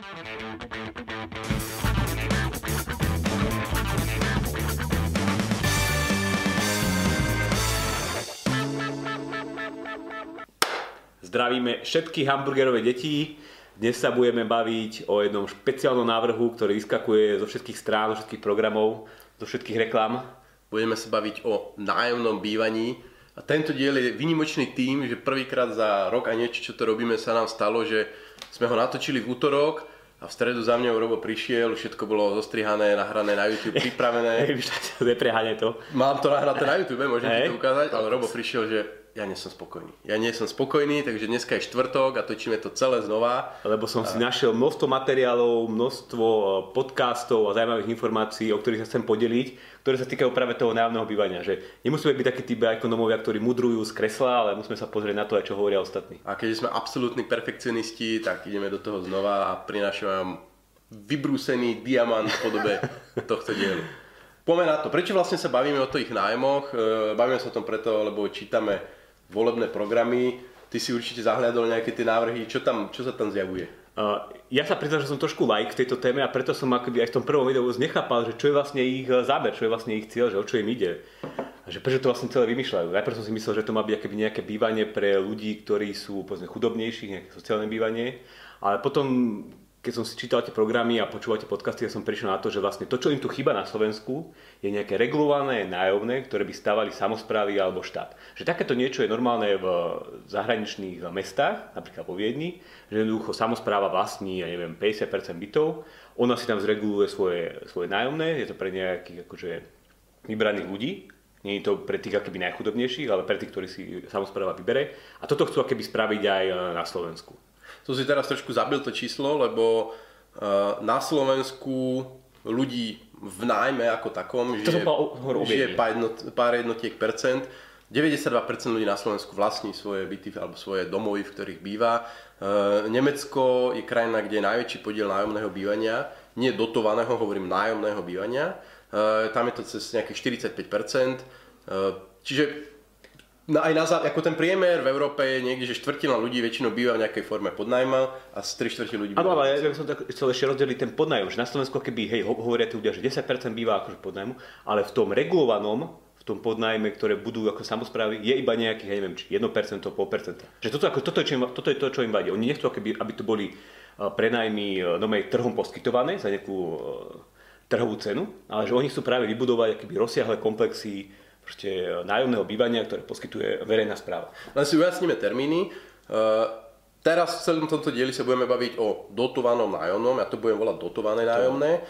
Zdravíme všetky hamburgerové deti. Dnes sa budeme baviť o jednom špeciálnom návrhu, ktorý vyskakuje zo všetkých strán, zo všetkých programov, zo všetkých reklam. Budeme sa baviť o nájomnom bývaní. A tento diel je vynimočný tým, že prvýkrát za rok a niečo, čo to robíme, sa nám stalo, že sme ho natočili v útorok a v stredu za mňou Robo prišiel, všetko bolo zostrihané, nahrané na YouTube, pripravené. Neprehane to. Mám to nahraté na YouTube, môžem ti to ukázať, ale Robo prišiel, že ja nie som spokojný. Ja nie som spokojný, takže dneska je štvrtok a točíme to celé znova. Lebo som a... si našiel množstvo materiálov, množstvo e, podcastov a zaujímavých informácií, o ktorých sa chcem podeliť, ktoré sa týkajú práve toho nájomného bývania. Že nemusíme byť takí typy ekonomovia, ktorí mudrujú z kresla, ale musíme sa pozrieť na to, čo hovoria ostatní. A keď sme absolútni perfekcionisti, tak ideme do toho znova a prinášam vám vybrúsený diamant v podobe tohto dielu. Poďme na to. Prečo vlastne sa bavíme o tých nájmoch? E, bavíme sa o tom preto, lebo čítame volebné programy. Ty si určite zahľadol nejaké tie návrhy. Čo, tam, čo sa tam zjavuje? Uh, ja sa priznám, že som trošku like v tejto téme a preto som akoby aj v tom prvom videu nechápal, že čo je vlastne ich e, záber, čo je vlastne ich cieľ, že o čo im ide. A že prečo to vlastne celé vymýšľajú. Najprv som si myslel, že to má byť akoby nejaké bývanie pre ľudí, ktorí sú povedzme chudobnejší, nejaké sociálne bývanie. Ale potom keď som si čítal tie programy a počúval tie podcasty, ja som prišiel na to, že vlastne to, čo im tu chýba na Slovensku, je nejaké regulované nájomné, ktoré by stavali samozprávy alebo štát. Že takéto niečo je normálne v zahraničných mestách, napríklad vo Viedni, že jednoducho samozpráva vlastní, ja neviem, 50% bytov, ona si tam zreguluje svoje, svoje nájomné, je to pre nejakých akože vybraných ľudí, nie je to pre tých akoby najchudobnejších, ale pre tých, ktorí si samozpráva vybere. A toto chcú akoby spraviť aj na Slovensku som si teraz trošku zabil to číslo, lebo uh, na Slovensku ľudí v nájme ako takom žije, žije pár, jednot, pár jednotiek percent. 92% ľudí na Slovensku vlastní svoje byty alebo svoje domovy, v ktorých býva. Uh, Nemecko je krajina, kde je najväčší podiel nájomného bývania, nie dotovaného, hovorím nájomného bývania. Uh, tam je to cez nejakých 45%. Uh, čiže No aj na, ako ten priemer v Európe je niekde, že štvrtina ľudí väčšinou býva v nejakej forme podnajma a z 3 štvrtiny ľudí býva. Áno, ale ja som tak chcel ešte rozdeliť ten podnajom, že na Slovensku keby, hej, hovoria tí ľudia, že 10% býva akože podnajmu, ale v tom regulovanom, v tom podnajme, ktoré budú ako samozprávy, je iba nejakých, ja neviem, či 1%, 0,5%. Že toto, ako, toto, je, čo im, toto je to, čo im vadí. Oni nechcú, aby, aby to boli prenajmy no, trhom poskytované za nejakú trhovú cenu, ale že oni chcú práve vybudovať akoby rozsiahle komplexy proste e, nájomného bývania, ktoré poskytuje verejná správa. Len si ujasníme termíny. E, teraz v celom tomto dieli sa budeme baviť o dotovanom nájomnom, ja to budem volať dotované nájomné.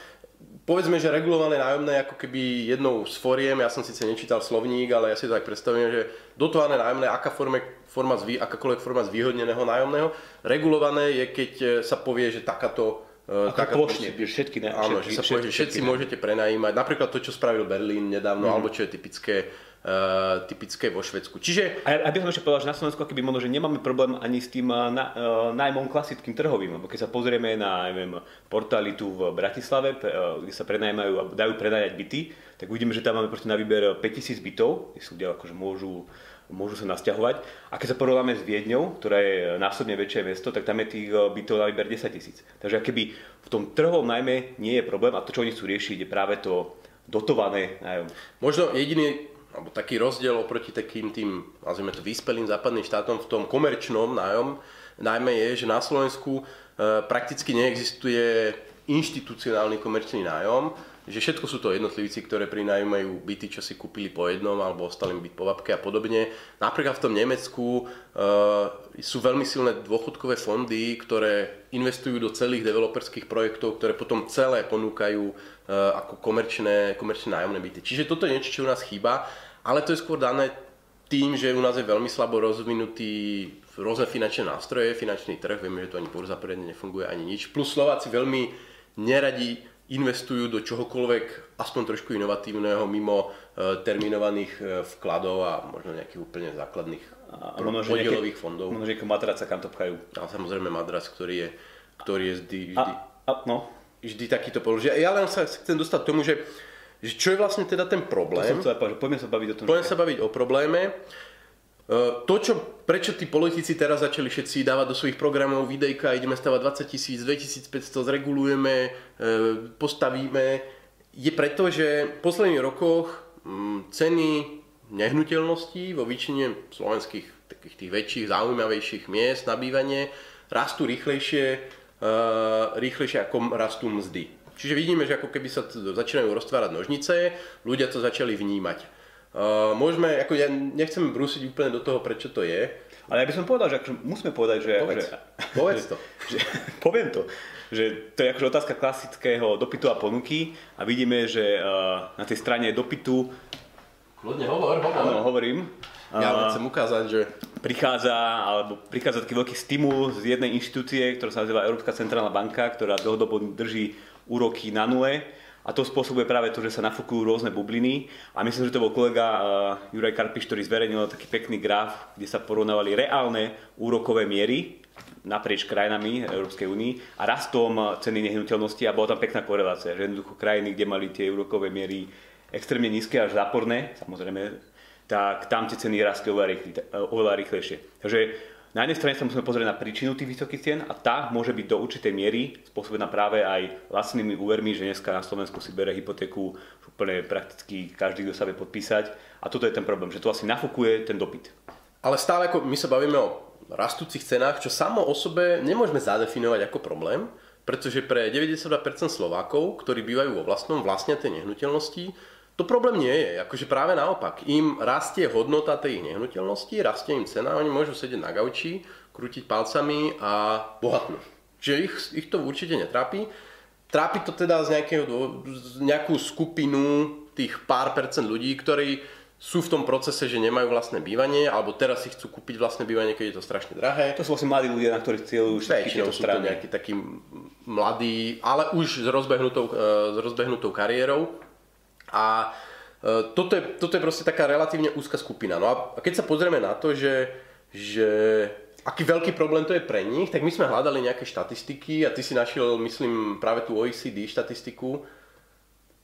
Povedzme, že regulované nájomné je ako keby jednou z foriem, ja som síce nečítal slovník, ale ja si to tak predstavujem, že dotované nájomné, aká forme, forma zvý, akákoľvek forma zvýhodneného nájomného. Regulované je, keď e, sa povie, že takáto Uh, tak plošne, všetky, ne, áno, všetky, že sa že všetci všetky, môžete prenajímať. Napríklad to, čo spravil Berlín nedávno, mm. alebo čo je typické Uh, typické vo Švedsku. Čiže... A ja by som ešte povedal, že na Slovensku keby možno, že nemáme problém ani s tým uh, na, uh, nájmom klasickým trhovým, lebo keď sa pozrieme na neviem, portály tu v Bratislave, uh, kde sa prenajímajú a dajú prenajať byty, tak uvidíme, že tam máme na výber 5000 bytov, kde sú ľudia akože môžu môžu sa nasťahovať. A keď sa porovnáme s Viedňou, ktorá je násobne väčšie mesto, tak tam je tých eh, bytov na výber 10 tisíc. Takže keby v tom trhovom najmä nie je problém a to, čo oni chcú riešiť, je práve to dotované nájom. Možno jediný alebo taký rozdiel oproti takým tým, nazvime to, vyspelým západným štátom v tom komerčnom nájom, najmä je, že na Slovensku e, prakticky neexistuje inštitucionálny komerčný nájom, že všetko sú to jednotlivci, ktoré prinajímajú byty, čo si kúpili po jednom alebo ostali byť po babke a podobne. Napríklad v tom Nemecku uh, sú veľmi silné dôchodkové fondy, ktoré investujú do celých developerských projektov, ktoré potom celé ponúkajú uh, ako komerčné, komerčné nájomné byty. Čiže toto je niečo, čo u nás chýba, ale to je skôr dané tým, že u nás je veľmi slabo rozvinutý rôzne finančné nástroje, finančný trh, vieme, že to ani burza poriadne nefunguje ani nič. Plus Slováci veľmi neradi investujú do čohokoľvek aspoň trošku inovatívneho mimo e, terminovaných e, vkladov a možno nejakých úplne základných a podielových fondov. Možno, že matraca kam to pchajú. A samozrejme madrac, ktorý je, ktorý je vždy, vždy, a, a, no. vždy takýto položí. Ja len sa chcem dostať k tomu, že, že čo je vlastne teda ten problém. To som chcel poďme sa baviť o tom. Poďme sa baviť o probléme. To, čo, prečo tí politici teraz začali všetci dávať do svojich programov videjka, ideme stavať 20 tisíc, 2500, zregulujeme, e, postavíme, je preto, že v posledných rokoch mm, ceny nehnuteľností vo väčšine slovenských takých tých väčších, zaujímavejších miest na bývanie rastú rýchlejšie, uh, rýchlejšie ako rastú mzdy. Čiže vidíme, že ako keby sa začínajú roztvárať nožnice, ľudia to začali vnímať. Uh, môžeme, ako ja nechcem brúsiť úplne do toho, prečo to je. Ale ja by som povedal, že akože musíme povedať, že... Povedz, že, povedz to. Že, poviem to, že to je akože otázka klasického dopytu a ponuky a vidíme, že uh, na tej strane dopytu... Kľudne hovor, hovor. Áno, hovorím. Ja uh, chcem ukázať, že... Prichádza, alebo prichádza taký veľký stimul z jednej inštitúcie, ktorá sa nazýva Európska centrálna banka, ktorá dlhodobo drží úroky na nule a to spôsobuje práve to, že sa nafúkujú rôzne bubliny. A myslím, že to bol kolega uh, Juraj Karpiš, ktorý zverejnil taký pekný graf, kde sa porovnávali reálne úrokové miery naprieč krajinami Európskej únii a rastom ceny nehnuteľnosti a bola tam pekná korelácia, že jednoducho krajiny, kde mali tie úrokové miery extrémne nízke až záporné, samozrejme, tak tam tie ceny rastli oveľa, rýchle, oveľa rýchlejšie. Takže na jednej strane sa musíme pozrieť na príčinu tých vysokých cien a tá môže byť do určitej miery spôsobená práve aj lacnými úvermi, že dneska na Slovensku si bere hypotéku úplne prakticky každý, kto sa vie podpísať. A toto je ten problém, že to asi nafúkuje ten dopyt. Ale stále ako my sa bavíme o rastúcich cenách, čo samo o sebe nemôžeme zadefinovať ako problém, pretože pre 92% Slovákov, ktorí bývajú vo vlastnom, vlastne tej nehnuteľnosti, to problém nie je, akože práve naopak. Im rastie hodnota tej nehnuteľnosti, rastie im cena, oni môžu sedieť na gauči, krútiť palcami a bohatnú. Čiže ich, ich to určite netrápi. Trápi to teda z, nejakého, z nejakú skupinu tých pár percent ľudí, ktorí sú v tom procese, že nemajú vlastné bývanie, alebo teraz si chcú kúpiť vlastné bývanie, keď je to strašne drahé. To sú vlastne mladí ľudia, na ktorých cieľujú všetky tieto strany. sú to nejakí takí mladí, ale už s rozbehnutou, e, s rozbehnutou kariérou a e, toto je, toto je proste taká relatívne úzka skupina. No a keď sa pozrieme na to, že, že aký veľký problém to je pre nich, tak my sme hľadali nejaké štatistiky a ty si našiel, myslím, práve tú OECD štatistiku.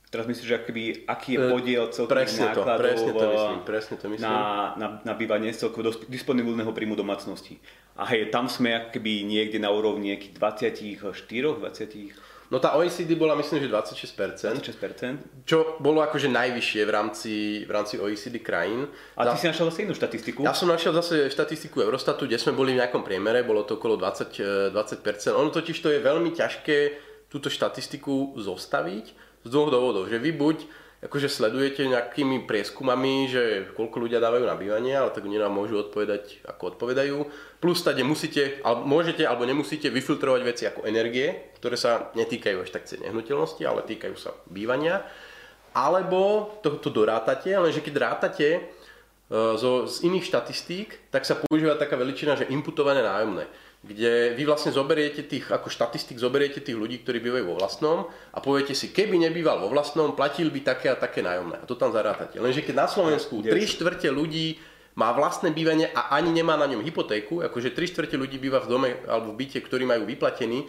Teraz myslíš, že aký, aký je e, podiel celkových presne nákladov to, presne to myslím, presne to myslím. Na, na, na bývanie z celkovo disponibilného príjmu domácnosti. A hej, tam sme akoby niekde na úrovni 24, 20 No tá OECD bola myslím, že 26%. 26%. Čo bolo akože najvyššie v rámci, v rámci OECD krajín. A ty Za... si našiel zase inú štatistiku? Ja som našiel zase štatistiku Eurostatu, kde sme boli v nejakom priemere, bolo to okolo 20, 20%. Ono totiž to je veľmi ťažké túto štatistiku zostaviť z dvoch dôvodov. Že vy buď akože sledujete nejakými prieskumami, že koľko ľudia dávajú na bývanie, ale tak oni nám môžu odpovedať, ako odpovedajú. Plus tady musíte, alebo môžete alebo nemusíte vyfiltrovať veci ako energie, ktoré sa netýkajú až tak nehnuteľnosti, ale týkajú sa bývania. Alebo to, to dorátate, lenže keď rátate e, zo, z iných štatistík, tak sa používa taká veličina, že imputované nájomné kde vy vlastne zoberiete tých, ako štatistik zoberiete tých ľudí, ktorí bývajú vo vlastnom a poviete si, keby nebýval vo vlastnom, platil by také a také nájomné. A to tam zarátate. Lenže keď na Slovensku 3 štvrte ľudí má vlastné bývanie a ani nemá na ňom hypotéku, akože 3 štvrte ľudí býva v dome alebo v byte, ktorý majú vyplatený,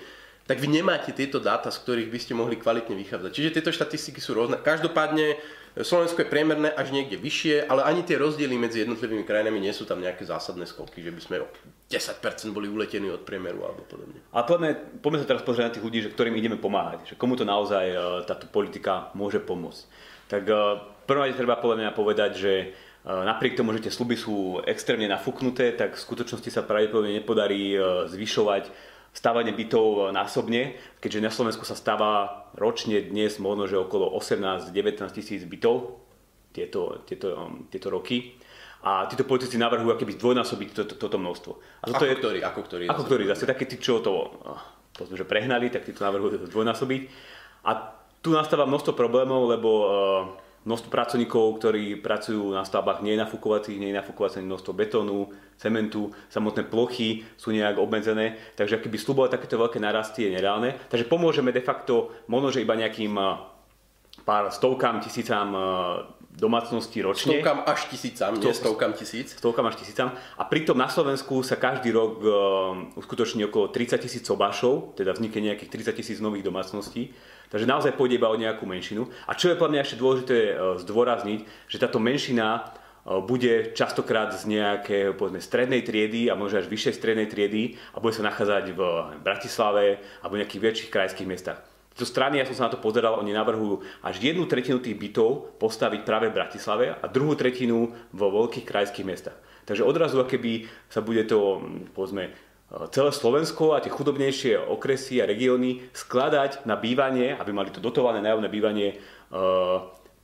tak vy nemáte tieto dáta, z ktorých by ste mohli kvalitne vychádzať. Čiže tieto štatistiky sú rôzne. Každopádne Slovensko je priemerné až niekde vyššie, ale ani tie rozdiely medzi jednotlivými krajinami nie sú tam nejaké zásadné skoky, že by sme o 10% boli uletení od priemeru alebo podobne. A poďme, poďme sa teraz pozrieť na tých ľudí, že ktorým ideme pomáhať, že komu to naozaj e, táto politika môže pomôcť. Tak e, prvom rade treba podľa mňa povedať, že e, napriek tomu, že tie sluby sú extrémne nafúknuté, tak v skutočnosti sa pravdepodobne nepodarí zvyšovať stávanie bytov násobne, keďže na Slovensku sa stáva ročne dnes možno, že okolo 18-19 tisíc bytov tieto, tieto, um, tieto roky. A títo politici navrhujú akéby zdvojnásobiť to, to, toto množstvo. A toto ako je, ktorý? Ako ktorý? Ako ktorý? Zase takí tí, čo to povedzme, že prehnali, tak títo navrhujú zdvojnásobiť. A tu nastáva množstvo problémov, lebo uh, množstvo pracovníkov, ktorí pracujú na stavbách nie je nafúkovacích, nie je nafúkovacie množstvo betónu, cementu, samotné plochy sú nejak obmedzené, takže akoby slubovať takéto veľké narasty je nereálne. Takže pomôžeme de facto možno, iba nejakým pár stovkám, tisícam domácností ročne. Stovkám až tisícam, nie stovkám tisíc. Stovkám až tisícam. A pritom na Slovensku sa každý rok uskutoční okolo 30 tisíc sobášov, teda vznikne nejakých 30 tisíc nových domácností. Takže naozaj pôjde iba o nejakú menšinu. A čo je podľa mňa ešte dôležité e, zdôrazniť, že táto menšina bude častokrát z nejakej povedzme, strednej triedy a možno až vyššej strednej triedy a bude sa nachádzať v Bratislave alebo v nejakých väčších krajských mestách. Zo strany, ja som sa na to pozeral, oni navrhujú až jednu tretinu tých bytov postaviť práve v Bratislave a druhú tretinu vo veľkých krajských mestách. Takže odrazu, keby sa bude to, povedzme, celé Slovensko a tie chudobnejšie okresy a regióny skladať na bývanie, aby mali to dotované nájomné bývanie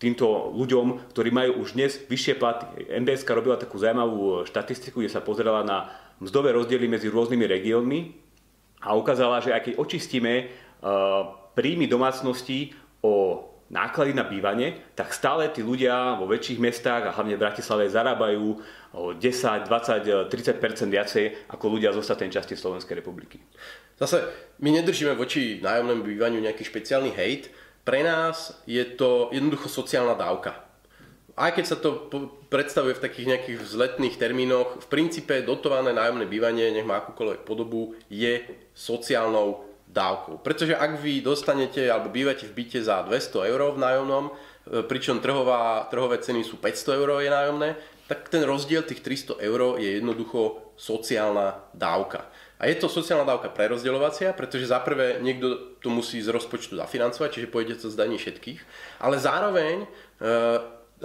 týmto ľuďom, ktorí majú už dnes vyššie platy. MBS robila takú zaujímavú štatistiku, kde sa pozerala na mzdové rozdiely medzi rôznymi regiónmi a ukázala, že aj keď očistíme uh, príjmy domácností o náklady na bývanie, tak stále tí ľudia vo väčších mestách a hlavne v Bratislave zarábajú o 10, 20, 30% viacej ako ľudia z ostatnej časti Slovenskej republiky. Zase my nedržíme voči nájomnému bývaniu nejaký špeciálny hejt, pre nás je to jednoducho sociálna dávka. Aj keď sa to predstavuje v takých nejakých vzletných termínoch, v princípe dotované nájomné bývanie, nech má akúkoľvek podobu, je sociálnou dávkou. Pretože ak vy dostanete alebo bývate v byte za 200 eur v nájomnom, e, pričom trhová, trhové ceny sú 500 eur je nájomné, tak ten rozdiel tých 300 eur je jednoducho sociálna dávka. A je to sociálna dávka prerozdeľovacia, pretože za prvé niekto to musí z rozpočtu zafinancovať, čiže pôjde to z daní všetkých, ale zároveň, e,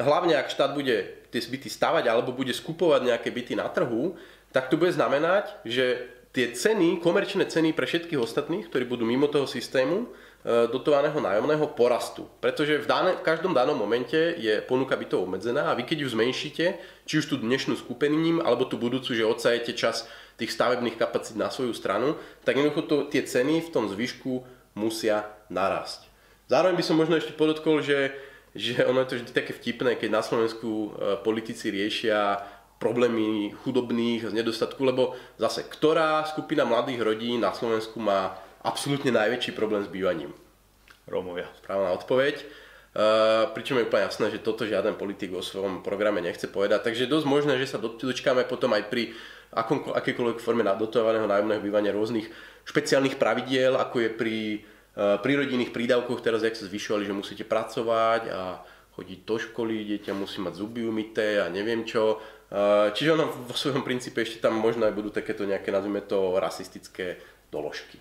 hlavne ak štát bude tie byty stavať alebo bude skupovať nejaké byty na trhu, tak to bude znamenať, že tie ceny, komerčné ceny pre všetkých ostatných, ktorí budú mimo toho systému, e, dotovaného nájomného porastu. Pretože v, dané, v každom danom momente je ponuka bytov obmedzená a vy keď ju zmenšíte, či už tú dnešnú skupením, alebo tú budúcu, že odsajete čas tých stavebných kapacít na svoju stranu, tak jednoducho to, tie ceny v tom zvyšku musia narásť. Zároveň by som možno ešte podotkol, že, že ono je to vždy také vtipné, keď na Slovensku e, politici riešia problémy chudobných z nedostatku, lebo zase, ktorá skupina mladých rodín na Slovensku má absolútne najväčší problém s bývaním? Rómovia. Správna odpoveď. Uh, pričom je úplne jasné, že toto žiaden politik vo svojom programe nechce povedať. Takže je dosť možné, že sa dočkáme potom aj pri akom, akékoľvek forme dotovaného nájomného bývania rôznych špeciálnych pravidiel, ako je pri uh, prírodinných prídavkoch teraz, jak sa zvyšovali, že musíte pracovať a chodiť do školy, dieťa musí mať zuby umité a neviem čo. Uh, čiže ono vo svojom princípe ešte tam možno aj budú takéto nejaké, nazvime to, rasistické doložky.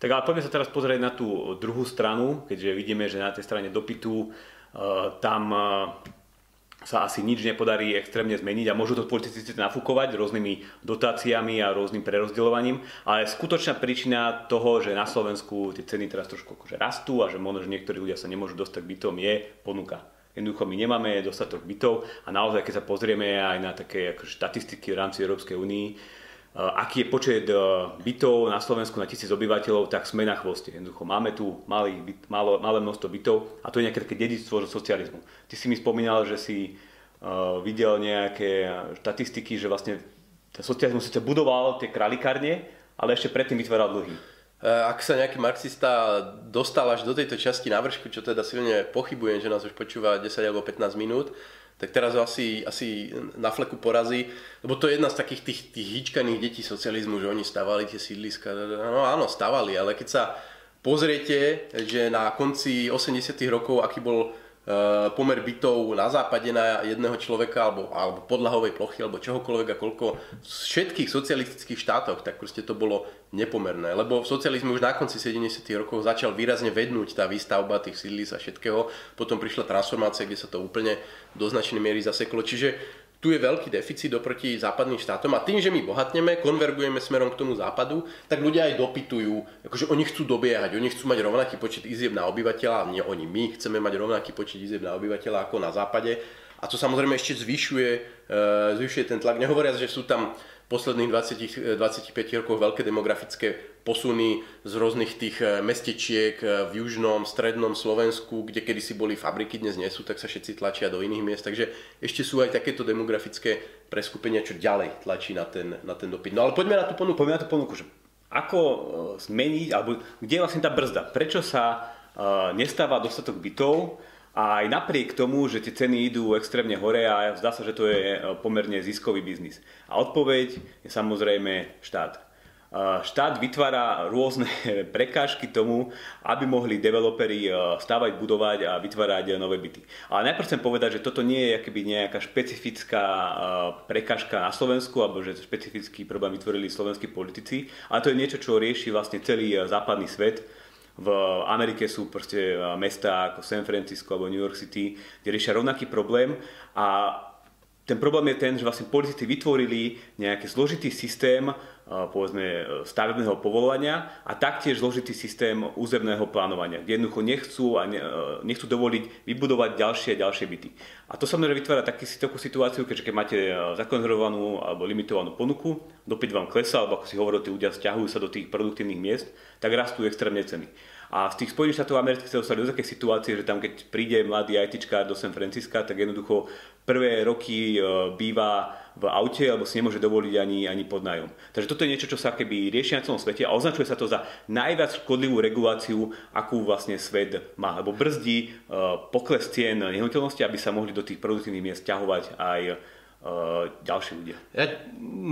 Tak ale poďme sa teraz pozrieť na tú druhú stranu, keďže vidíme, že na tej strane dopytu uh, tam uh, sa asi nič nepodarí extrémne zmeniť a môžu to politici nafúkovať rôznymi dotáciami a rôznym prerozdeľovaním, ale skutočná príčina toho, že na Slovensku tie ceny teraz trošku akože rastú a že možno, že niektorí ľudia sa nemôžu dostať k bytom, je ponuka. Jednoducho my nemáme dostatok bytov a naozaj, keď sa pozrieme aj na také akože štatistiky v rámci Európskej únii, Eh, aký je počet eh, bytov na Slovensku na tisíc obyvateľov, tak sme na chvoste. Jednoducho máme tu malý, byt, malo, malé množstvo bytov a to je nejaké také dedictvo zo socializmu. Ty si mi spomínal, že si uh, videl nejaké štatistiky, že vlastne ten socializmus síce budoval tie kralikárne, ale ešte predtým vytváral dlhy. Ak sa nejaký marxista dostal až do tejto časti návršku, čo teda silne pochybujem, že nás už počúva 10 alebo 15 minút, tak teraz asi, asi na fleku porazí, lebo to je jedna z takých tých, tých hýčkaných detí socializmu, že oni stavali tie sídliska, no áno, stavali, ale keď sa pozriete, že na konci 80 rokov, aký bol Eh, pomer bytov na západe na jedného človeka alebo, alebo podlahovej plochy alebo čohokoľvek a koľko v všetkých socialistických štátoch, tak proste to bolo nepomerné. Lebo v socializmu už na konci 70. rokov začal výrazne vednúť tá výstavba tých sídlis a všetkého. Potom prišla transformácia, kde sa to úplne do značnej miery zaseklo. Čiže tu je veľký deficit oproti západným štátom a tým, že my bohatneme, konvergujeme smerom k tomu západu, tak ľudia aj dopytujú, akože oni chcú dobiehať, oni chcú mať rovnaký počet izieb na obyvateľa, nie oni, my chceme mať rovnaký počet izieb na obyvateľa ako na západe a to samozrejme ešte zvyšuje, e, zvyšuje ten tlak. Nehovoriac, že sú tam posledných 20, 25 rokov veľké demografické posuny z rôznych tých eh, mestečiek eh, v južnom, strednom Slovensku, kde kedysi boli fabriky, dnes nie sú, tak sa všetci tlačia do iných miest. Takže ešte sú aj takéto demografické preskupenia, čo ďalej tlačí na ten, na ten dopyt. No ale poďme na tú ponuku. Poďme na tú ponuku, že ako eh, zmeniť, alebo kde je vlastne tá brzda? Prečo sa nestáva dostatok bytov? A aj napriek tomu, že tie ceny idú extrémne hore a zdá sa, že to je pomerne ziskový biznis. A odpoveď je samozrejme štát. Štát vytvára rôzne prekážky tomu, aby mohli developeri stavať, budovať a vytvárať nové byty. Ale najprv chcem povedať, že toto nie je nejaká špecifická prekážka na Slovensku, alebo že špecifický problém vytvorili slovenskí politici, ale to je niečo, čo rieši vlastne celý západný svet. V Amerike sú proste mesta ako San Francisco alebo New York City, kde riešia rovnaký problém a ten problém je ten, že vlastne politici vytvorili nejaký zložitý systém povedzme stavebného povolovania a taktiež zložitý systém územného plánovania, kde jednoducho nechcú, a ne, nechcú dovoliť vybudovať ďalšie a ďalšie byty. A to samozrejme vytvára taký, takú situáciu, keďže keď máte zakonzervovanú alebo limitovanú ponuku, dopyt vám klesa, alebo ako si hovoril, tí ľudia stiahujú sa do tých produktívnych miest, tak rastú extrémne ceny. A z tých Spojených štátov amerických sa dostali do také situácie, že tam keď príde mladý ITčkár do San Francisca, tak jednoducho prvé roky e, býva v aute alebo si nemôže dovoliť ani, ani podnájom. Takže toto je niečo, čo sa keby rieši na celom svete a označuje sa to za najviac škodlivú reguláciu, akú vlastne svet má, lebo brzdí uh, pokles cien nehnuteľnosti, aby sa mohli do tých produktívnych miest ťahovať aj uh, ďalší ľudia. Ja,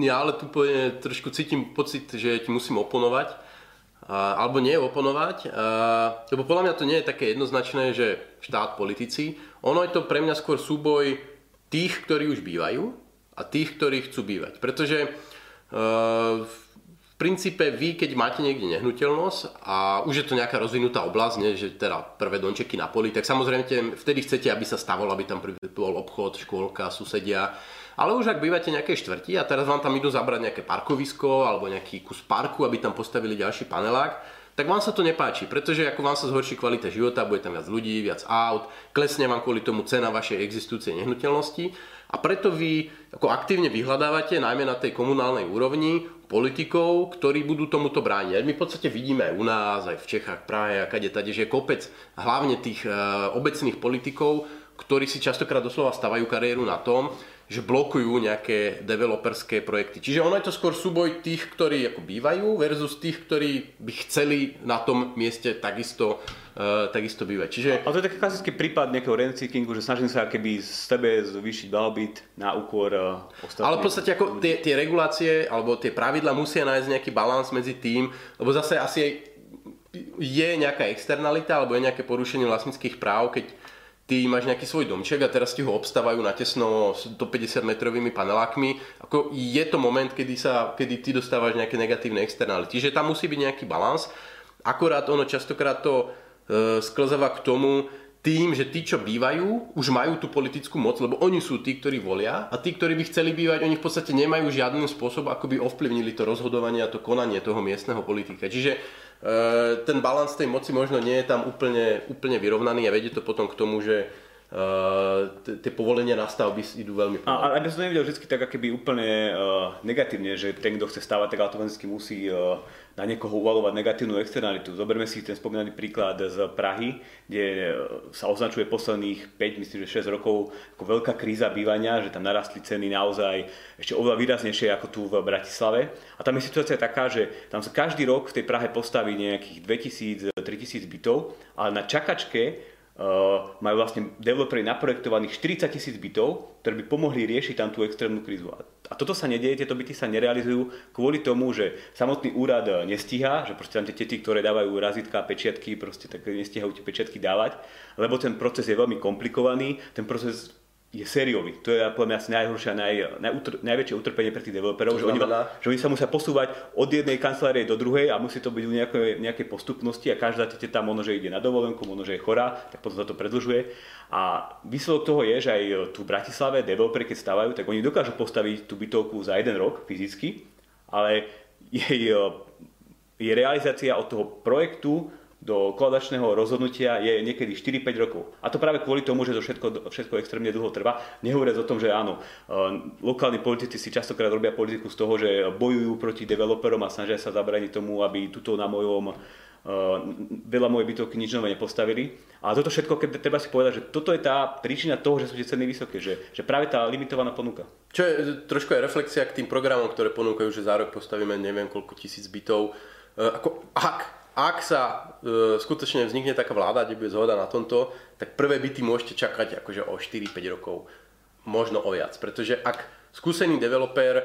ja ale tu poviem, trošku cítim pocit, že ti musím oponovať, uh, alebo nie oponovať, uh, lebo podľa mňa to nie je také jednoznačné, že štát, politici, ono je to pre mňa skôr súboj tých, ktorí už bývajú a tých, ktorí chcú bývať. Pretože uh, v princípe vy, keď máte niekde nehnuteľnosť a už je to nejaká rozvinutá oblasť, nie, že teda prvé domčeky na poli, tak samozrejme vtedy chcete, aby sa stavalo, aby tam bol obchod, škôlka, susedia. Ale už ak bývate nejaké štvrti a teraz vám tam idú zabrať nejaké parkovisko alebo nejaký kus parku, aby tam postavili ďalší panelák, tak vám sa to nepáči, pretože ako vám sa zhorší kvalita života, bude tam viac ľudí, viac aut, klesne vám kvôli tomu cena vašej existujúcej nehnuteľnosti a preto vy ako aktívne vyhľadávate, najmä na tej komunálnej úrovni, politikov, ktorí budú tomuto brániť. My v podstate vidíme aj u nás, aj v Čechách, Prahe a kade tade, že je kopec hlavne tých e, obecných politikov, ktorí si častokrát doslova stavajú kariéru na tom, že blokujú nejaké developerské projekty. Čiže ono je to skôr súboj tých, ktorí ako bývajú versus tých, ktorí by chceli na tom mieste takisto, takisto bývať. Čiže... A to je taký klasický prípad nejakého rent že snažím sa keby z tebe zvýšiť blahobyt na úkor uh, ostatných. Ale v podstate ako tie, tie regulácie alebo tie pravidla musia nájsť nejaký balans medzi tým, lebo zase asi je nejaká externalita alebo je nejaké porušenie vlastníckých práv, keď ty máš nejaký svoj domček a teraz ti ho obstávajú na tesno 150 metrovými panelákmi, ako je to moment, kedy, sa, kedy ty dostávaš nejaké negatívne externality. Čiže tam musí byť nejaký balans. Akorát ono častokrát to e, sklzáva k tomu, tým, že tí, čo bývajú, už majú tú politickú moc, lebo oni sú tí, ktorí volia a tí, ktorí by chceli bývať, oni v podstate nemajú žiadny spôsob, ako by ovplyvnili to rozhodovanie a to konanie toho miestneho politika. Čiže Eh, ten balans tej moci možno nie je tam úplne, úplne vyrovnaný a vedie to potom k tomu, že Tie povolenia na stavby idú veľmi pomaly. A, aby som to nevidel vždy tak akoby úplne uh, negatívne, že ten, kto chce stavať, tak automaticky musí uh, na niekoho uvalovať negatívnu externalitu. Zoberme si ten spomínaný príklad z Prahy, kde sa označuje posledných 5, myslím, že 6 rokov ako veľká kríza bývania, že tam narastli ceny naozaj ešte oveľa výraznejšie ako tu v Bratislave. A tam je situácia taká, že tam sa každý rok v tej Prahe postaví nejakých 2000-3000 bytov, ale na čakačke Uh, majú vlastne developeri naprojektovaných 40 tisíc bytov, ktoré by pomohli riešiť tam tú extrémnu krízu. A toto sa nedieje, tieto byty sa nerealizujú kvôli tomu, že samotný úrad nestíha, že proste tam tie tety, ktoré dávajú razitka a pečiatky, proste tak nestíhajú tie pečiatky dávať, lebo ten proces je veľmi komplikovaný, ten proces je sériový. To je podľa mňa asi najhoršie a naj, najutr, najväčšie utrpenie pre tých developerov, že oni, že oni sa musia posúvať od jednej kancelárie do druhej a musí to byť v nejakej, nejakej postupnosti a každá tete tam možno, že ide na dovolenku, možno, že je chorá, tak potom sa to predlžuje. A výsledok toho je, že aj tu v Bratislave developeri, keď stávajú, tak oni dokážu postaviť tú bytovku za jeden rok fyzicky, ale jej, jej realizácia od toho projektu do kladačného rozhodnutia je niekedy 4-5 rokov. A to práve kvôli tomu, že to všetko, všetko extrémne dlho trvá. Nehovoriac o tom, že áno, e, lokálni politici si častokrát robia politiku z toho, že bojujú proti developerom a snažia sa zabrániť tomu, aby tuto na mojom e, veľa mojej bytovky nič nové nepostavili. A toto všetko, keď treba si povedať, že toto je tá príčina toho, že sú tie ceny vysoké, že, že práve tá limitovaná ponuka. Čo je trošku aj reflexia k tým programom, ktoré ponúkajú, že za rok postavíme neviem koľko tisíc bytov. Ako, ak ak sa e, skutočne vznikne taká vláda, kde bude zhoda na tomto, tak prvé byty môžete čakať akože o 4-5 rokov, možno o viac. Pretože ak skúsený developer e,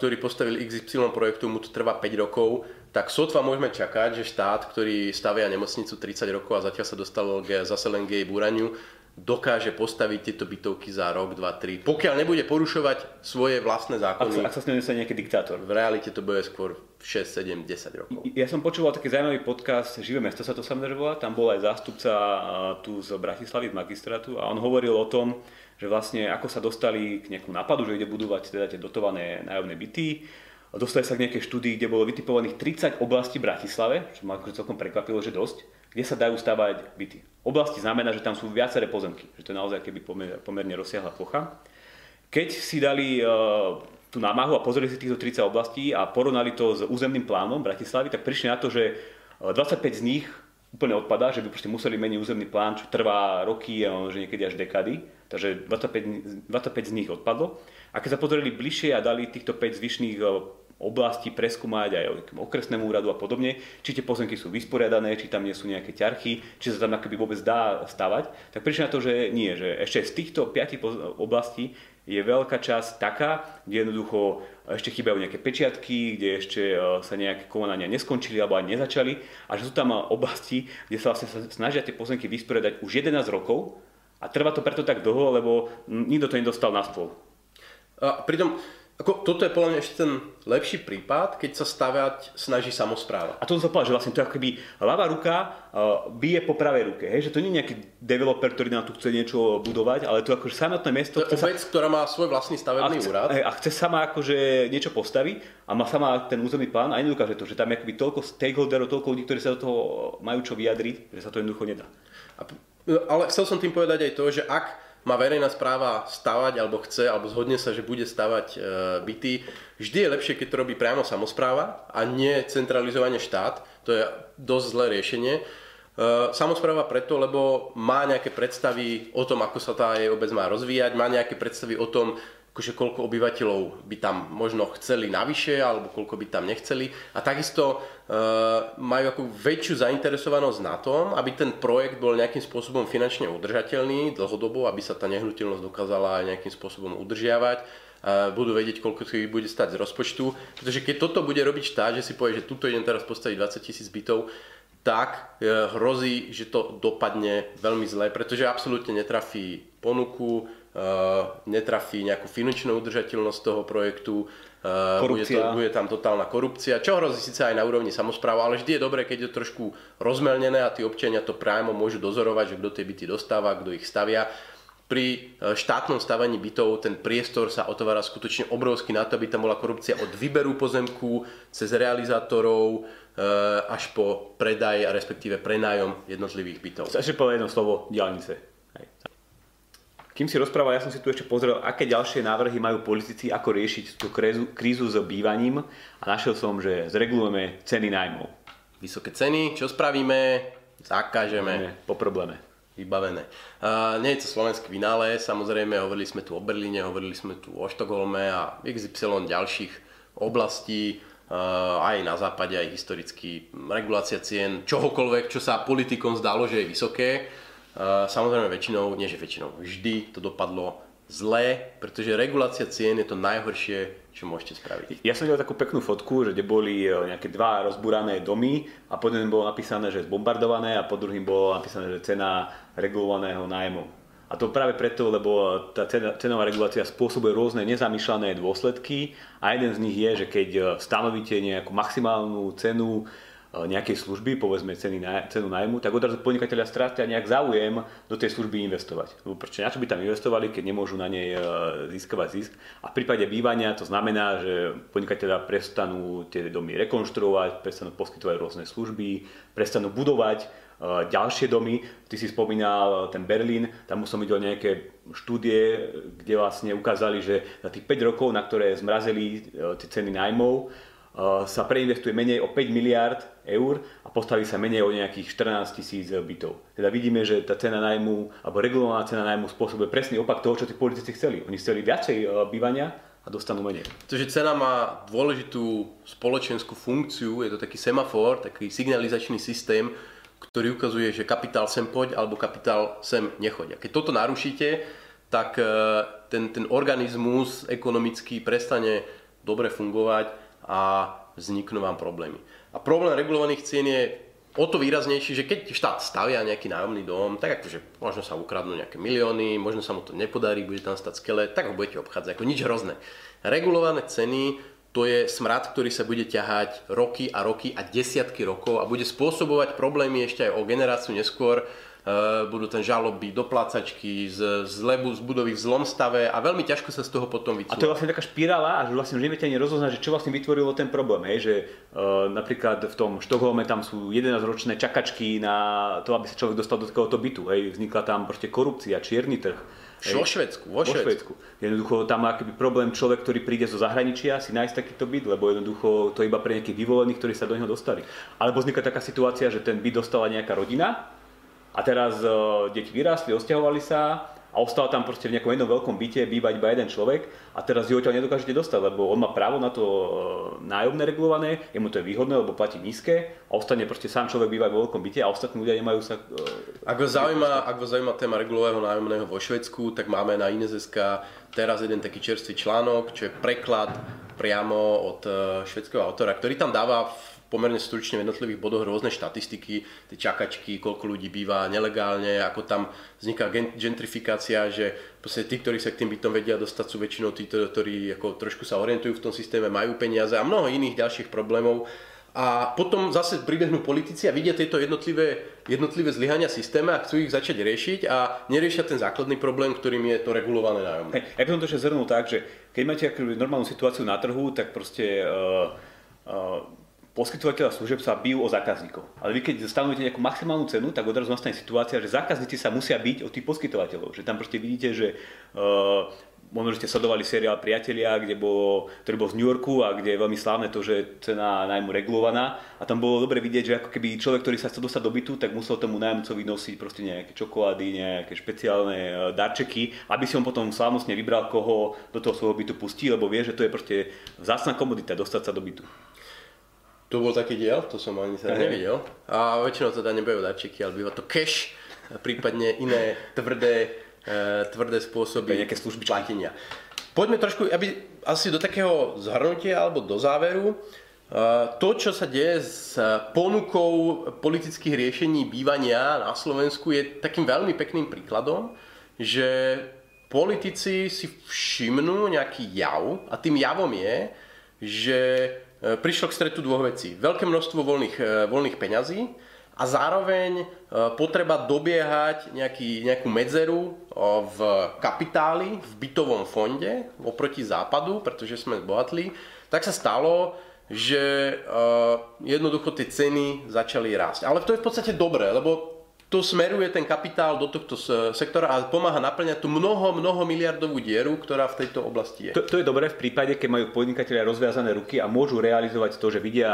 ktorí postavili XY projektu, mu to trvá 5 rokov, tak sotva môžeme čakať, že štát, ktorý stavia nemocnicu 30 rokov a zatiaľ sa dostal zase len k jej búraniu, dokáže postaviť tieto bytovky za rok, dva, tri, pokiaľ nebude porušovať svoje vlastné zákony. Ak, ak sa s nejaký diktátor. V realite to bude skôr 6, 7, 10 rokov. Ja som počúval taký zaujímavý podcast, Živé mesto sa to samozrejme volá, tam bol aj zástupca tu z Bratislavy, z magistrátu a on hovoril o tom, že vlastne ako sa dostali k nejakú nápadu, že ide budovať teda tie dotované nájomné byty. Dostali sa k nejakej štúdii, kde bolo vytipovaných 30 oblastí v Bratislave, čo ma akože celkom prekvapilo, že dosť, kde sa dajú stavať byty. Oblasti znamená, že tam sú viaceré pozemky, že to je naozaj keby pomer, pomerne rozsiahla plocha. Keď si dali uh, tú námahu a pozreli si týchto 30 oblastí a porovnali to s územným plánom Bratislavy, tak prišli na to, že 25 z nich úplne odpadá, že by proste museli meniť územný plán, čo trvá roky že niekedy až dekady. Takže 25, 25 z nich odpadlo. A keď sa pozreli bližšie a dali týchto 5 zvyšných e, oblastí preskúmať aj okresnému úradu a podobne, či tie pozemky sú vysporiadané, či tam nie sú nejaké ťarchy, či sa tam akoby vôbec dá stavať, tak prišli na to, že nie, že ešte z týchto 5 oblastí je veľká časť taká, kde jednoducho ešte chýbajú nejaké pečiatky, kde ešte e, sa nejaké konania neskončili alebo ani nezačali. A že sú tam oblasti, kde sa vlastne snažia tie pozemky vysporiadať už 11 rokov. A trvá to preto tak dlho, lebo nikto to nedostal na stôl. A pritom ako, toto je podľa mňa ešte ten lepší prípad, keď sa stavať snaží samozpráva. A to som povedal, že vlastne to je ako keby ľavá ruka uh, bije po pravej ruke. Hej? Že to nie je nejaký developer, ktorý nám tu chce niečo budovať, ale to akože samotné mesto... To je obec, sa... ktorá má svoj vlastný stavebný a chce, úrad. A chce sama akože niečo postaviť a má sama ten územný plán a nedokáže to, že tam je akoby toľko stakeholderov, toľko ľudí, ktorí sa do toho majú čo vyjadriť, že sa to jednoducho nedá. A, ale chcel som tým povedať aj to, že ak má verejná správa stavať alebo chce, alebo zhodne sa, že bude stavať e, byty, vždy je lepšie, keď to robí priamo samozpráva a nie centralizovanie štát. To je dosť zlé riešenie. E, samozpráva preto, lebo má nejaké predstavy o tom, ako sa tá jej obec má rozvíjať, má nejaké predstavy o tom, akože koľko obyvateľov by tam možno chceli navyše, alebo koľko by tam nechceli. A takisto uh, majú ako väčšiu zainteresovanosť na tom, aby ten projekt bol nejakým spôsobom finančne udržateľný dlhodobo, aby sa tá nehnuteľnosť dokázala nejakým spôsobom udržiavať. Uh, budú vedieť, koľko to bude stať z rozpočtu. Pretože keď toto bude robiť štát, že si povie, že tuto idem teraz postaviť 20 tisíc bytov, tak uh, hrozí, že to dopadne veľmi zle, pretože absolútne netrafí ponuku, netrafí nejakú finančnú udržateľnosť toho projektu, eh, bude, to, bude tam totálna korupcia, čo hrozí síce aj na úrovni samozpráva, ale vždy je dobré, keď je trošku rozmelnené a tí občania to priamo môžu dozorovať, že kto tie byty dostáva, kto ich stavia. Pri eh, štátnom stavaní bytov ten priestor sa otvára skutočne obrovský na to, aby tam bola korupcia od výberu pozemku cez realizátorov, až po predaj a respektíve prenájom jednotlivých bytov. Ešte povedať jedno slovo, diálnice. Kým si rozprával, ja som si tu ešte pozrel, aké ďalšie návrhy majú politici, ako riešiť tú krízu, krízu s bývaním a našiel som, že zregulujeme ceny nájmov. Vysoké ceny, čo spravíme? Zakážeme. Po probléme. Vybavené. Uh, nie je to slovenský vynález, samozrejme, hovorili sme tu o Berlíne, hovorili sme tu o Štokholme a XY ďalších oblastí, uh, aj na západe, aj historicky. Regulácia cien čohokoľvek, čo sa politikom zdalo, že je vysoké, Samozrejme väčšinou, nie že väčšinou, vždy to dopadlo zlé, pretože regulácia cien je to najhoršie, čo môžete spraviť. Ja som videl takú peknú fotku, že kde boli e, nejaké dva rozbúrané domy a po jednom bolo napísané, že zbombardované a po druhým bolo napísané, že cena regulovaného nájmu. A to práve preto, lebo tá cenová regulácia spôsobuje rôzne nezamýšľané dôsledky a jeden z nich je, že keď stanovíte nejakú maximálnu cenu nejakej služby, povedzme ceny, cenu najmu, tak odrazu podnikateľia strátia nejak záujem do tej služby investovať. Lebo prečo, na čo by tam investovali, keď nemôžu na nej e, získavať zisk. A v prípade bývania to znamená, že podnikateľia prestanú tie domy rekonštruovať, prestanú poskytovať rôzne služby, prestanú budovať e, ďalšie domy. Ty si spomínal ten Berlín, tam som videl nejaké štúdie, kde vlastne ukázali, že za tých 5 rokov, na ktoré zmrazili tie ceny najmov, sa preinvestuje menej o 5 miliard eur a postaví sa menej o nejakých 14 tisíc bytov. Teda vidíme, že tá cena najmu, alebo regulovaná cena najmu spôsobuje presný opak toho, čo tí politici chceli. Oni chceli viacej e, bývania a dostanú menej. Takže cena má dôležitú spoločenskú funkciu, je to taký semafor, taký signalizačný systém, ktorý ukazuje, že kapitál sem poď alebo kapitál sem nechoď. keď toto narušíte, tak e, ten, ten organizmus ekonomický prestane dobre fungovať a vzniknú vám problémy. A problém regulovaných cien je o to výraznejší, že keď štát stavia nejaký nájomný dom, tak akože možno sa ukradnú nejaké milióny, možno sa mu to nepodarí, bude tam stať skele, tak ho budete obchádzať ako nič hrozné. Regulované ceny to je smrad, ktorý sa bude ťahať roky a roky a desiatky rokov a bude spôsobovať problémy ešte aj o generáciu neskôr, budú tam žaloby, doplácačky z, z lebu, z budovy v zlom stave a veľmi ťažko sa z toho potom vycúva. A to je vlastne taká špirála a že vlastne neviete ani rozoznať, že čo vlastne vytvorilo ten problém. Hej? Že uh, napríklad v tom Štokholme tam sú 11-ročné čakačky na to, aby sa človek dostal do takéhoto bytu. Hej? Vznikla tam proste korupcia, čierny trh. Vo Švedsku, vo, vo Švedsku. Jednoducho tam má akýby problém človek, ktorý príde zo zahraničia si nájsť takýto byt, lebo jednoducho to iba pre nejakých vyvolených, ktorí sa do neho dostali. Alebo vzniká taká situácia, že ten byt dostala nejaká rodina, a teraz uh, deti vyrástli, osťahovali sa a ostal tam proste v nejakom jednom veľkom byte bývať iba jeden človek a teraz ho odtiaľ nedokážete dostať, lebo on má právo na to uh, nájomné regulované, jemu to je výhodné, lebo platí nízke a ostane proste sám človek bývať vo veľkom byte a ostatní ľudia nemajú sa... Uh, ak, vás zaujíma, ak vás zaujíma téma regulového nájomného vo Švedsku, tak máme na Ines.sk teraz jeden taký čerstvý článok, čo je preklad priamo od švedského autora, ktorý tam dáva pomerne stručne v jednotlivých bodoch rôzne štatistiky, tie čakačky, koľko ľudí býva nelegálne, ako tam vzniká gentrifikácia, že tí, ktorí sa k tým bytom vedia dostať, sú väčšinou tí, ktorí ako trošku sa orientujú v tom systéme, majú peniaze a mnoho iných ďalších problémov. A potom zase pribehnú politici a vidia tieto jednotlivé, jednotlivé zlyhania systému a chcú ich začať riešiť a neriešia ten základný problém, ktorým je to regulované nájomné. Hey, ja by som to ešte zhrnul tak, že keď máte normálnu situáciu na trhu, tak proste uh, uh, poskytovateľa služeb sa bijú o zákazníkov. Ale vy keď stanovujete nejakú maximálnu cenu, tak odrazu nastane situácia, že zákazníci sa musia byť od tých poskytovateľov. Že tam proste vidíte, že uh, možno, že ste sledovali seriál Priatelia, kde bolo, ktorý bol z New Yorku a kde je veľmi slávne to, že cena nájmu regulovaná. A tam bolo dobre vidieť, že ako keby človek, ktorý sa chce dostať do bytu, tak musel tomu nájomcovi nosiť proste nejaké čokolády, nejaké špeciálne uh, darčeky, aby si on potom slávnostne vybral, koho do toho svojho bytu pustí, lebo vie, že to je proste vzácna komodita dostať sa do bytu. To bol taký diel, to som ani sa nevidel. A väčšinou teda nebudú darčeky, ale býva to cash, prípadne iné tvrdé, uh, tvrdé spôsoby nejaké služby platenia. Poďme trošku, aby asi do takého zhrnutia alebo do záveru. Uh, to, čo sa deje s ponukou politických riešení bývania na Slovensku je takým veľmi pekným príkladom, že politici si všimnú nejaký jav a tým javom je, že E, prišlo k stretu dvoch vecí. Veľké množstvo voľných, e, voľných peňazí a zároveň e, potreba dobiehať nejaký, nejakú medzeru v kapitáli, v bytovom fonde oproti západu, pretože sme zbohatli, tak sa stalo, že jednoducho tie ceny začali rásť. Ale to je v podstate dobré, lebo to smeruje ten kapitál do tohto sektora a pomáha naplňať tú mnoho, mnoho miliardovú dieru, ktorá v tejto oblasti je. To, to je dobré v prípade, keď majú podnikatelia rozviazané ruky a môžu realizovať to, že vidia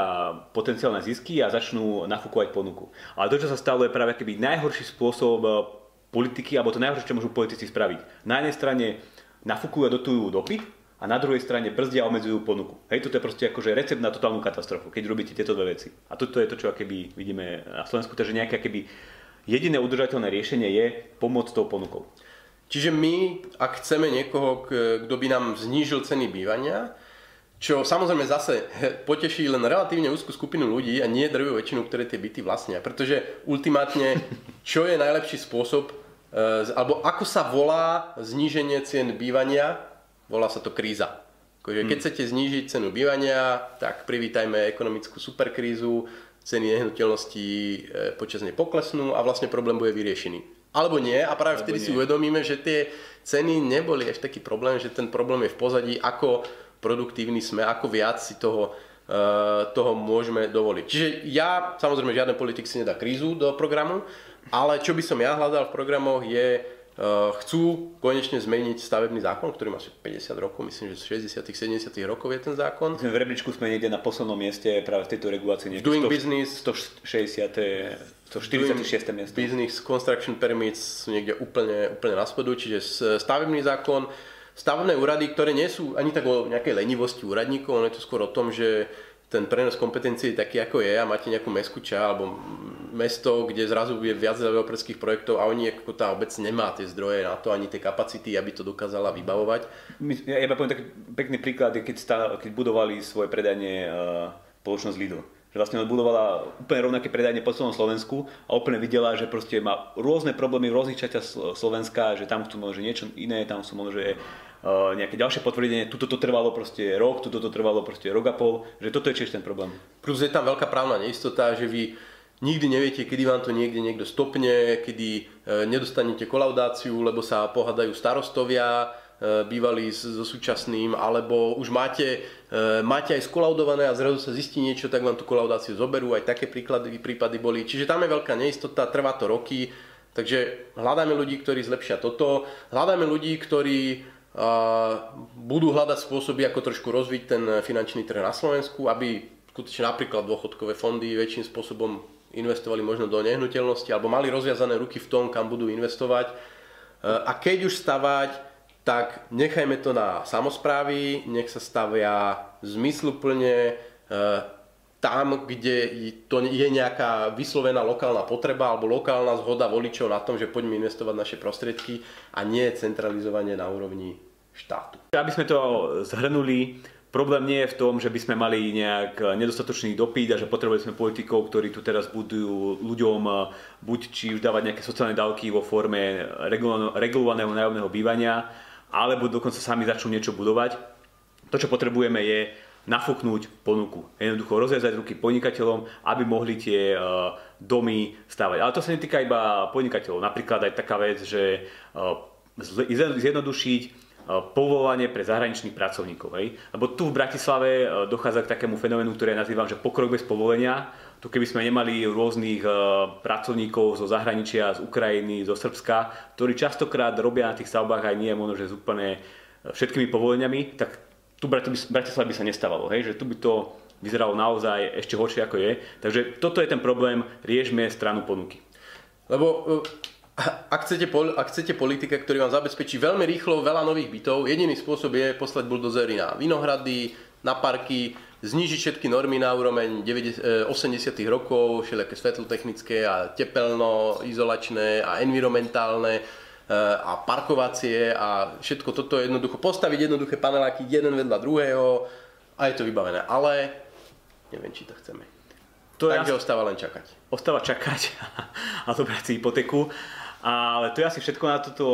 potenciálne zisky a začnú nafúkovať ponuku. Ale to, čo sa stalo, je práve keby najhorší spôsob e, politiky, alebo to najhoršie, čo môžu politici spraviť. Na jednej strane nafúkujú a dotujú dopyt, a na druhej strane brzdia a obmedzujú ponuku. Hej, toto je proste akože recept na totálnu katastrofu, keď robíte tieto dve veci. A toto je to, čo akéby vidíme na Slovensku, takže nejaké akéby jediné udržateľné riešenie je pomôcť tou ponukou. Čiže my, ak chceme niekoho, kto by nám znížil ceny bývania, čo samozrejme zase poteší len relatívne úzkú skupinu ľudí a nie drvú väčšinu, ktoré tie byty vlastnia. Pretože ultimátne, čo je najlepší spôsob, e, alebo ako sa volá zníženie cien bývania, volá sa to kríza. Keď hmm. chcete znížiť cenu bývania, tak privítajme ekonomickú superkrízu, ceny nehnuteľností e, počas nej poklesnú a vlastne problém bude vyriešený. Alebo nie a práve vtedy nie. si uvedomíme, že tie ceny neboli až taký problém, že ten problém je v pozadí, ako produktívni sme, ako viac si toho, uh, toho môžeme dovoliť. Čiže ja, samozrejme, žiaden politik si nedá krízu do programu, ale čo by som ja hľadal v programoch je chcú konečne zmeniť stavebný zákon, ktorý má asi 50 rokov, myslím, že z 60 70 rokov je ten zákon. V rebríčku sme niekde na poslednom mieste práve v tejto regulácii. Doing 100, business. 160. 146. miesto. Business construction permits sú niekde úplne, úplne na spodu, čiže stavebný zákon, stavebné úrady, ktoré nie sú ani tak o nejakej lenivosti úradníkov, ono je to skôr o tom, že ten prenos kompetencií taký, ako je a máte nejakú mesku ča alebo mesto, kde zrazu je viac developerských projektov a oni ako tá obec nemá tie zdroje na to, ani tie kapacity, aby to dokázala vybavovať. Ja iba poviem taký pekný príklad, keď, stá, keď budovali svoje predanie uh, spoločnosť Lidl že vlastne odbudovala úplne rovnaké predajne po celom Slovensku a úplne videla, že proste má rôzne problémy v rôznych častiach Slovenska, že tam chcú možno niečo iné, tam sú možno, že nejaké ďalšie potvrdenie, tuto to trvalo proste rok, tuto to trvalo proste rok a pol, že toto je tiež ten problém. Plus je tam veľká právna neistota, že vy nikdy neviete, kedy vám to niekde niekto stopne, kedy uh, nedostanete kolaudáciu, lebo sa pohadajú starostovia, E, bývalí so súčasným, alebo už máte, máte aj skolaudované a zrazu sa zistí niečo, tak vám tú kolaudáciu zoberú, aj také príklady, prípady boli. Čiže tam je veľká neistota, trvá to roky, takže hľadáme ľudí, ktorí zlepšia toto, hľadáme ľudí, ktorí budú hľadať spôsoby, ako trošku rozviť ten finančný trh na Slovensku, aby skutočne napríklad dôchodkové fondy väčším spôsobom investovali možno do nehnuteľnosti alebo mali rozviazané ruky v tom, kam budú investovať. E, a keď už stavať, tak nechajme to na samozprávy, nech sa stavia zmysluplne e, tam, kde to je nejaká vyslovená lokálna potreba alebo lokálna zhoda voličov na tom, že poďme investovať naše prostriedky a nie centralizovanie na úrovni štátu. Aby sme to zhrnuli, problém nie je v tom, že by sme mali nejak nedostatočný dopyt a že potrebovali sme politikov, ktorí tu teraz budujú ľuďom e, buď či už dávať nejaké sociálne dávky vo forme regulovaného nájomného bývania, alebo dokonca sami začnú niečo budovať. To, čo potrebujeme, je nafúknúť ponuku. Jednoducho rozviazať ruky podnikateľom, aby mohli tie uh, domy stavať. Ale to sa netýka iba podnikateľov. Napríklad aj taká vec, že uh, zjednodušiť uh, povolovanie pre zahraničných pracovníkov. Hej? Lebo tu v Bratislave dochádza k takému fenoménu, ktoré ja nazývam, že pokrok bez povolenia. Tu keby sme nemali rôznych pracovníkov zo zahraničia, z Ukrajiny, zo Srbska, ktorí častokrát robia na tých stavbách aj nie možno, že s úplne všetkými povoleniami, tak tu Bratislava by sa nestávalo, hej? že tu by to vyzeralo naozaj ešte horšie ako je. Takže toto je ten problém, riešme stranu ponuky. Lebo eh, ak chcete, ak chcete politika, ktorý vám zabezpečí veľmi rýchlo veľa nových bytov, jediný spôsob je poslať buldozery na vinohrady, na parky, znižiť všetky normy na úroveň 80. Eh, rokov, všelijaké svetlotechnické a tepelno, izolačné a environmentálne a parkovacie a všetko toto jednoducho postaviť jednoduché paneláky jeden vedľa druhého a je to vybavené. Ale neviem, či to chceme. To Takže ja... ostáva len čakať. Ostáva čakať a to brať si hypotéku. Ale to je asi všetko na túto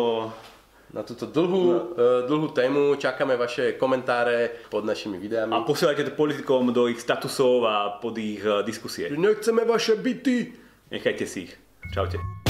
na túto dlhú, no. dlhú tému. Čakáme vaše komentáre pod našimi videami. A posielajte to politikom do ich statusov a pod ich uh, diskusie. Nechceme vaše byty. Nechajte si ich. Čaute.